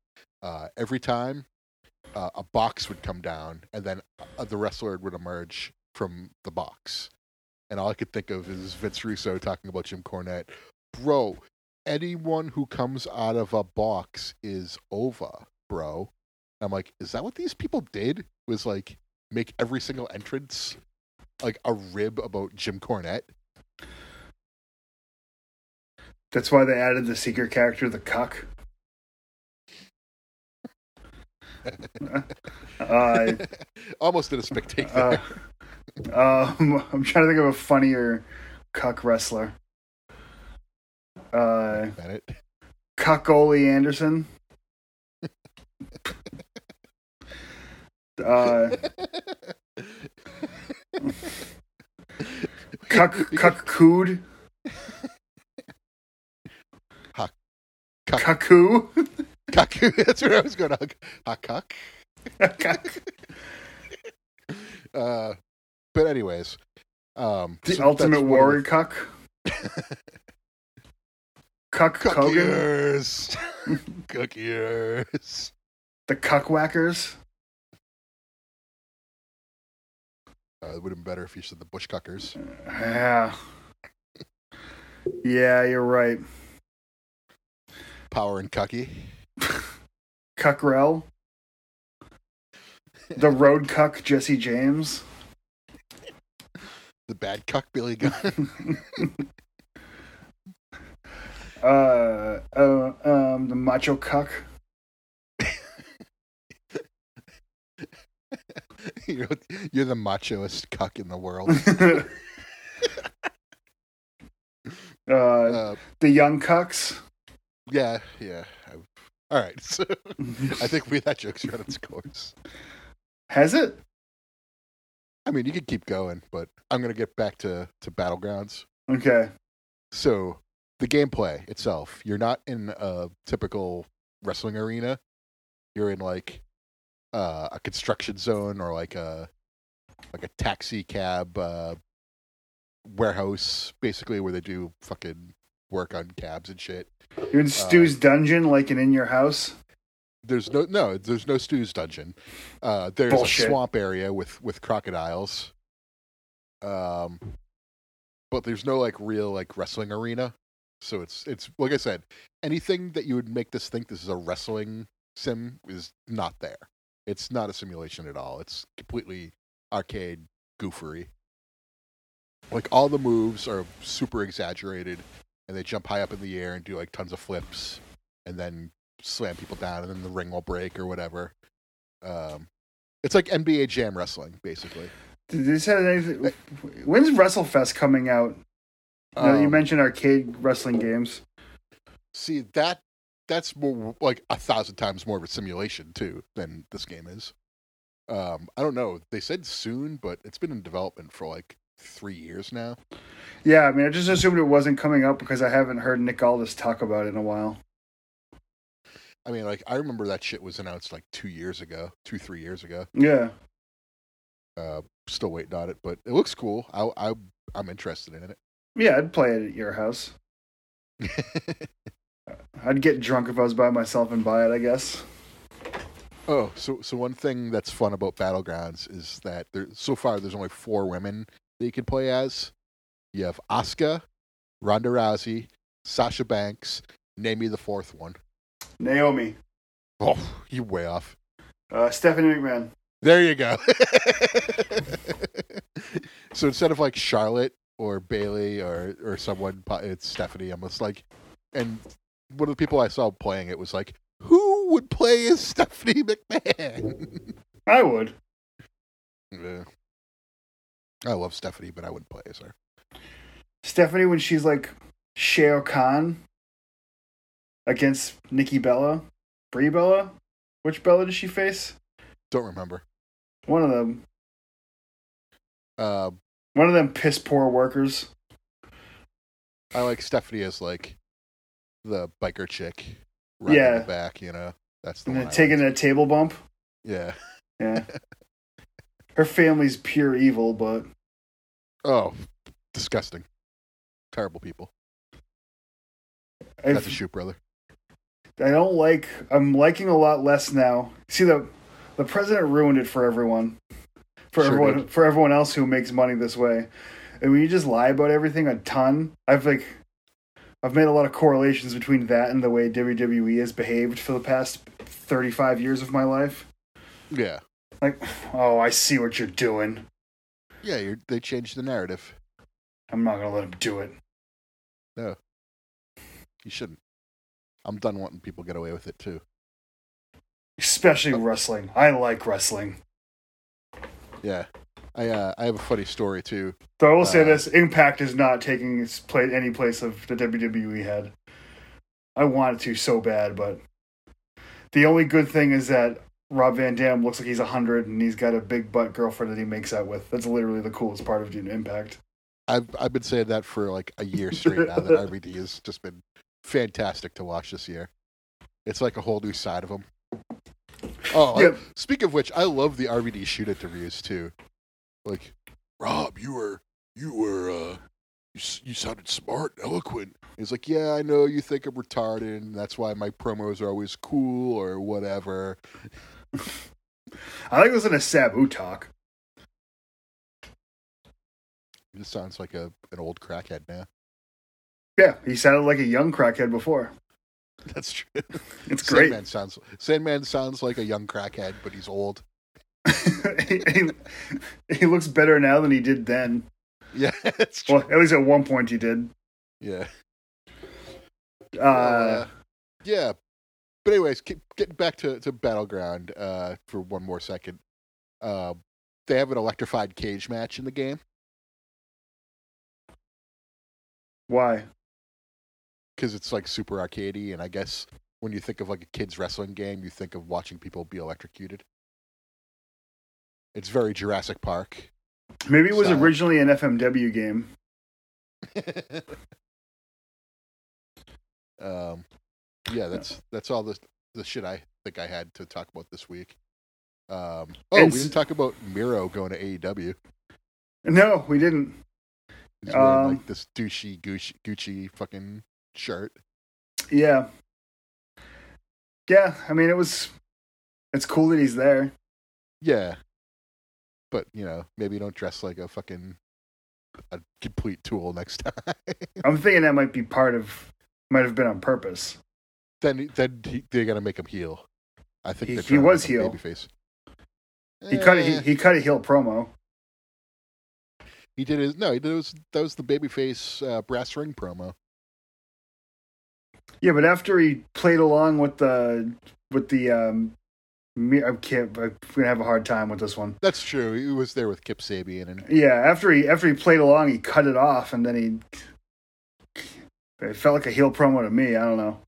Uh, every time uh, a box would come down, and then uh, the wrestler would emerge from the box. And all I could think of is Vince Russo talking about Jim Cornette. Bro, anyone who comes out of a box is over, bro. I'm like, is that what these people did? Was like make every single entrance like a rib about Jim Cornette? That's why they added the secret character, the cuck. uh, Almost did a spectacular. uh, um, I'm trying to think of a funnier cuck wrestler. Uh, Bennett. Cuck Ole Anderson. Uh, cuck Cuck Cood. Huck. Cuck. Cuckoo. Cuck. That's where I was going. Huck. Huck. Cuck. Uh, but anyways, um, The so ultimate that's one of warrior cuck. Cuck the- Cook Kogan. ears. Cook ears. The Cuckwhackers. Uh, it would have been better if you said the bush cuckers. Yeah. Yeah, you're right. Power and Cucky. Cuckrell. The road cuck Jesse James. The bad cuck Billy Gunn. Uh, uh um the macho cuck. you're, you're the machoest cuck in the world. uh Uh, the young cucks. yeah, yeah. All right. So I think we that joke's run its course. Has it? I mean, you could keep going, but I'm gonna get back to to battlegrounds. Okay. So the gameplay itself, you're not in a typical wrestling arena. You're in like uh, a construction zone or like a like a taxi cab uh, warehouse, basically where they do fucking work on cabs and shit. You're in Stu's dungeon like in in your house. There's no no, there's no Stu's dungeon. Uh, there's Bullshit. a swamp area with with crocodiles. Um, but there's no like real like wrestling arena. So it's it's like I said, anything that you would make this think this is a wrestling sim is not there. It's not a simulation at all. It's completely arcade goofery. Like all the moves are super exaggerated, and they jump high up in the air and do like tons of flips, and then slam people down, and then the ring will break or whatever. Um, it's like NBA Jam wrestling, basically. Did this have anything? When's WrestleFest coming out? Now that you Um, mentioned arcade wrestling games. See that that's more like a thousand times more of a simulation too than this game is. Um, I don't know. They said soon, but it's been in development for like three years now. Yeah, I mean, I just assumed it wasn't coming up because I haven't heard Nick Aldis talk about it in a while. I mean, like I remember that shit was announced like two years ago, two three years ago. Yeah. Uh, still waiting on it, but it looks cool. I, I I'm interested in it. Yeah, I'd play it at your house. I'd get drunk if I was by myself and buy it, I guess. oh, so so one thing that's fun about Battlegrounds is that there so far there's only four women that you can play as. You have Asuka, Ronda Rousey, Sasha Banks. Name me the fourth one. Naomi. Oh, you way off. Uh, Stephanie McMahon. There you go. so instead of like Charlotte or Bayley or or someone, it's Stephanie. I'm just like, and one of the people I saw playing it was like, who would play as Stephanie McMahon? I would. Yeah. I love Stephanie, but I wouldn't play as her. Stephanie when she's like Shao Khan against Nikki Bella. Brie Bella? Which Bella does she face? Don't remember. One of them. Uh, One of them piss poor workers. I like Stephanie as like the biker chick, right in Yeah. the back. You know, that's the And then taking like. a table bump. Yeah. Yeah. Her family's pure evil, but Oh, disgusting. Terrible people. That's a shoot, brother. I don't like. I'm liking a lot less now. See the the president ruined it for everyone, for Sure everyone, did. for everyone else who makes money this way. And when you just lie about everything a ton, I've like, I've made a lot of correlations between that and the way WWE has behaved for the past thirty five years of my life. Yeah, Like, oh, I see what you're doing. yeah. You're, they changed the narrative. I'm not gonna let him do it. No. You shouldn't. I'm done wanting people to get away with it too. Especially oh. wrestling. I like wrestling. Yeah, I uh, I have a funny story too. So I will say Uh, this: Impact is not taking its place any place of the WWE had. I want it to so bad, but the only good thing is that Rob Van Dam looks like he's hundred and he's got a big butt girlfriend that he makes out with. That's literally the coolest part of Impact. I've I've been saying that for like a year straight now. that RVD has just been fantastic to watch this year. It's like a whole new side of him. Oh, I- speak of which, I love the RVD shoot interviews too. Like, Rob, you were you were uh, you you sounded smart, and eloquent. He's like, yeah, I know you think I'm retarded, and that's why my promos are always cool or whatever. I like listening to Sabu talk. He just sounds like a an old crackhead now. Yeah, he sounded like a young crackhead before. That's true. It's great. Sandman sounds Sandman sounds like a young crackhead, but he's old. he, he, he looks better now than he did then. Yeah. Well, at least at one point he did. Yeah. Uh, Uh, yeah. But anyways, keep, getting back to, to Battleground uh, for one more second. Uh, they have an electrified cage match in the game why? because it's like super arcadey, and I guess when you think of like a kids wrestling game, you think of watching people be electrocuted. It's very Jurassic Park. Maybe it was Style. originally an FMW game. um, yeah, that's that's all the the shit I think I had to talk about this week. Um, oh, And we didn't talk about Miro going to AEW. No, we didn't. He's wearing Um, like this douchey Gucci, Gucci fucking shirt. Yeah. Yeah, I mean it was it's cool that he's there. Yeah, but you know, maybe don't dress like a fucking a complete tool next time. I'm thinking that might be part of might have been on purpose. then then he, they're gonna make him heel. I think He- he was heel. Babyface. He cut Eh, a, he, he cut a heel promo. He did his no. He did his, that was the babyface uh, brass ring promo. Yeah, but after he played along with the with the um me, I can't I'm gonna have a hard time with this one. That's true. He was there with Kip Sabian, and Yeah, after he after he played along, he cut it off, and then he. It felt like a heel promo to me. I don't know.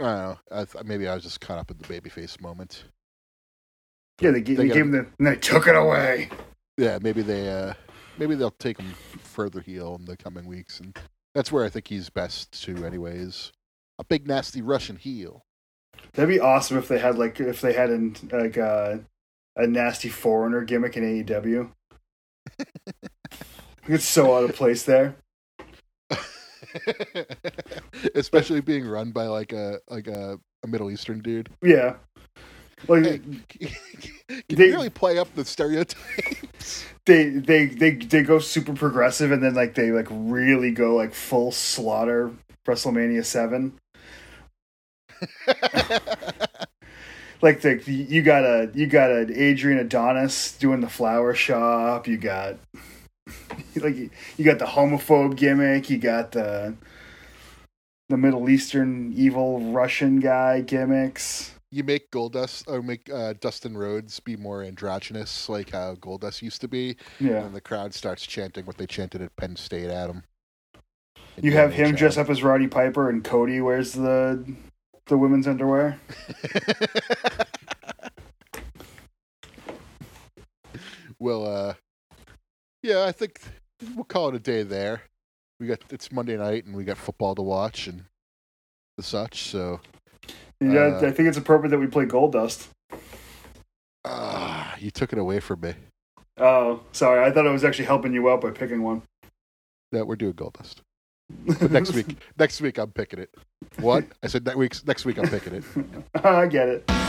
I don't know. I th- maybe I was just caught up in the babyface moment. Yeah, they, gave They they gave him the. And they took it away. Yeah, maybe they uh, maybe they'll take him further heel in the coming weeks, and that's where I think he's best to, anyways. A big nasty Russian heel. That'd be awesome if they had like if they had an like uh, a nasty foreigner gimmick in AEW. it's so out of place there. Especially being run by like a like a, a Middle Eastern dude. Yeah, like Hey, can They- you really play up the stereotypes? they they they they go super progressive, and then like they like really go like full slaughter WrestleMania seven. Like the you got a you got an Adrian Adonis doing the flower shop. You got like you got the homophobe gimmick. You got the the Middle Eastern evil Russian guy gimmicks. you make Goldust or make uh, Dustin Rhodes be more androgynous, like how Goldust used to be, Yeah, and the crowd starts chanting what they chanted at Penn State at him. you have him dress up as Roddy Piper, and Cody wears the the women's underwear. well, uh, yeah, I think we'll call it a day there. We got it's Monday night, and we got football to watch and the such. So, Yeah, Uh, I think it's appropriate that we play Goldust. ah, you took it away from me. Oh, sorry. I thought I was actually helping you out by picking one. Yeah, we're doing Goldust. But next week, next week I'm picking it. What? I said next week. Next week I'm picking it. I get it.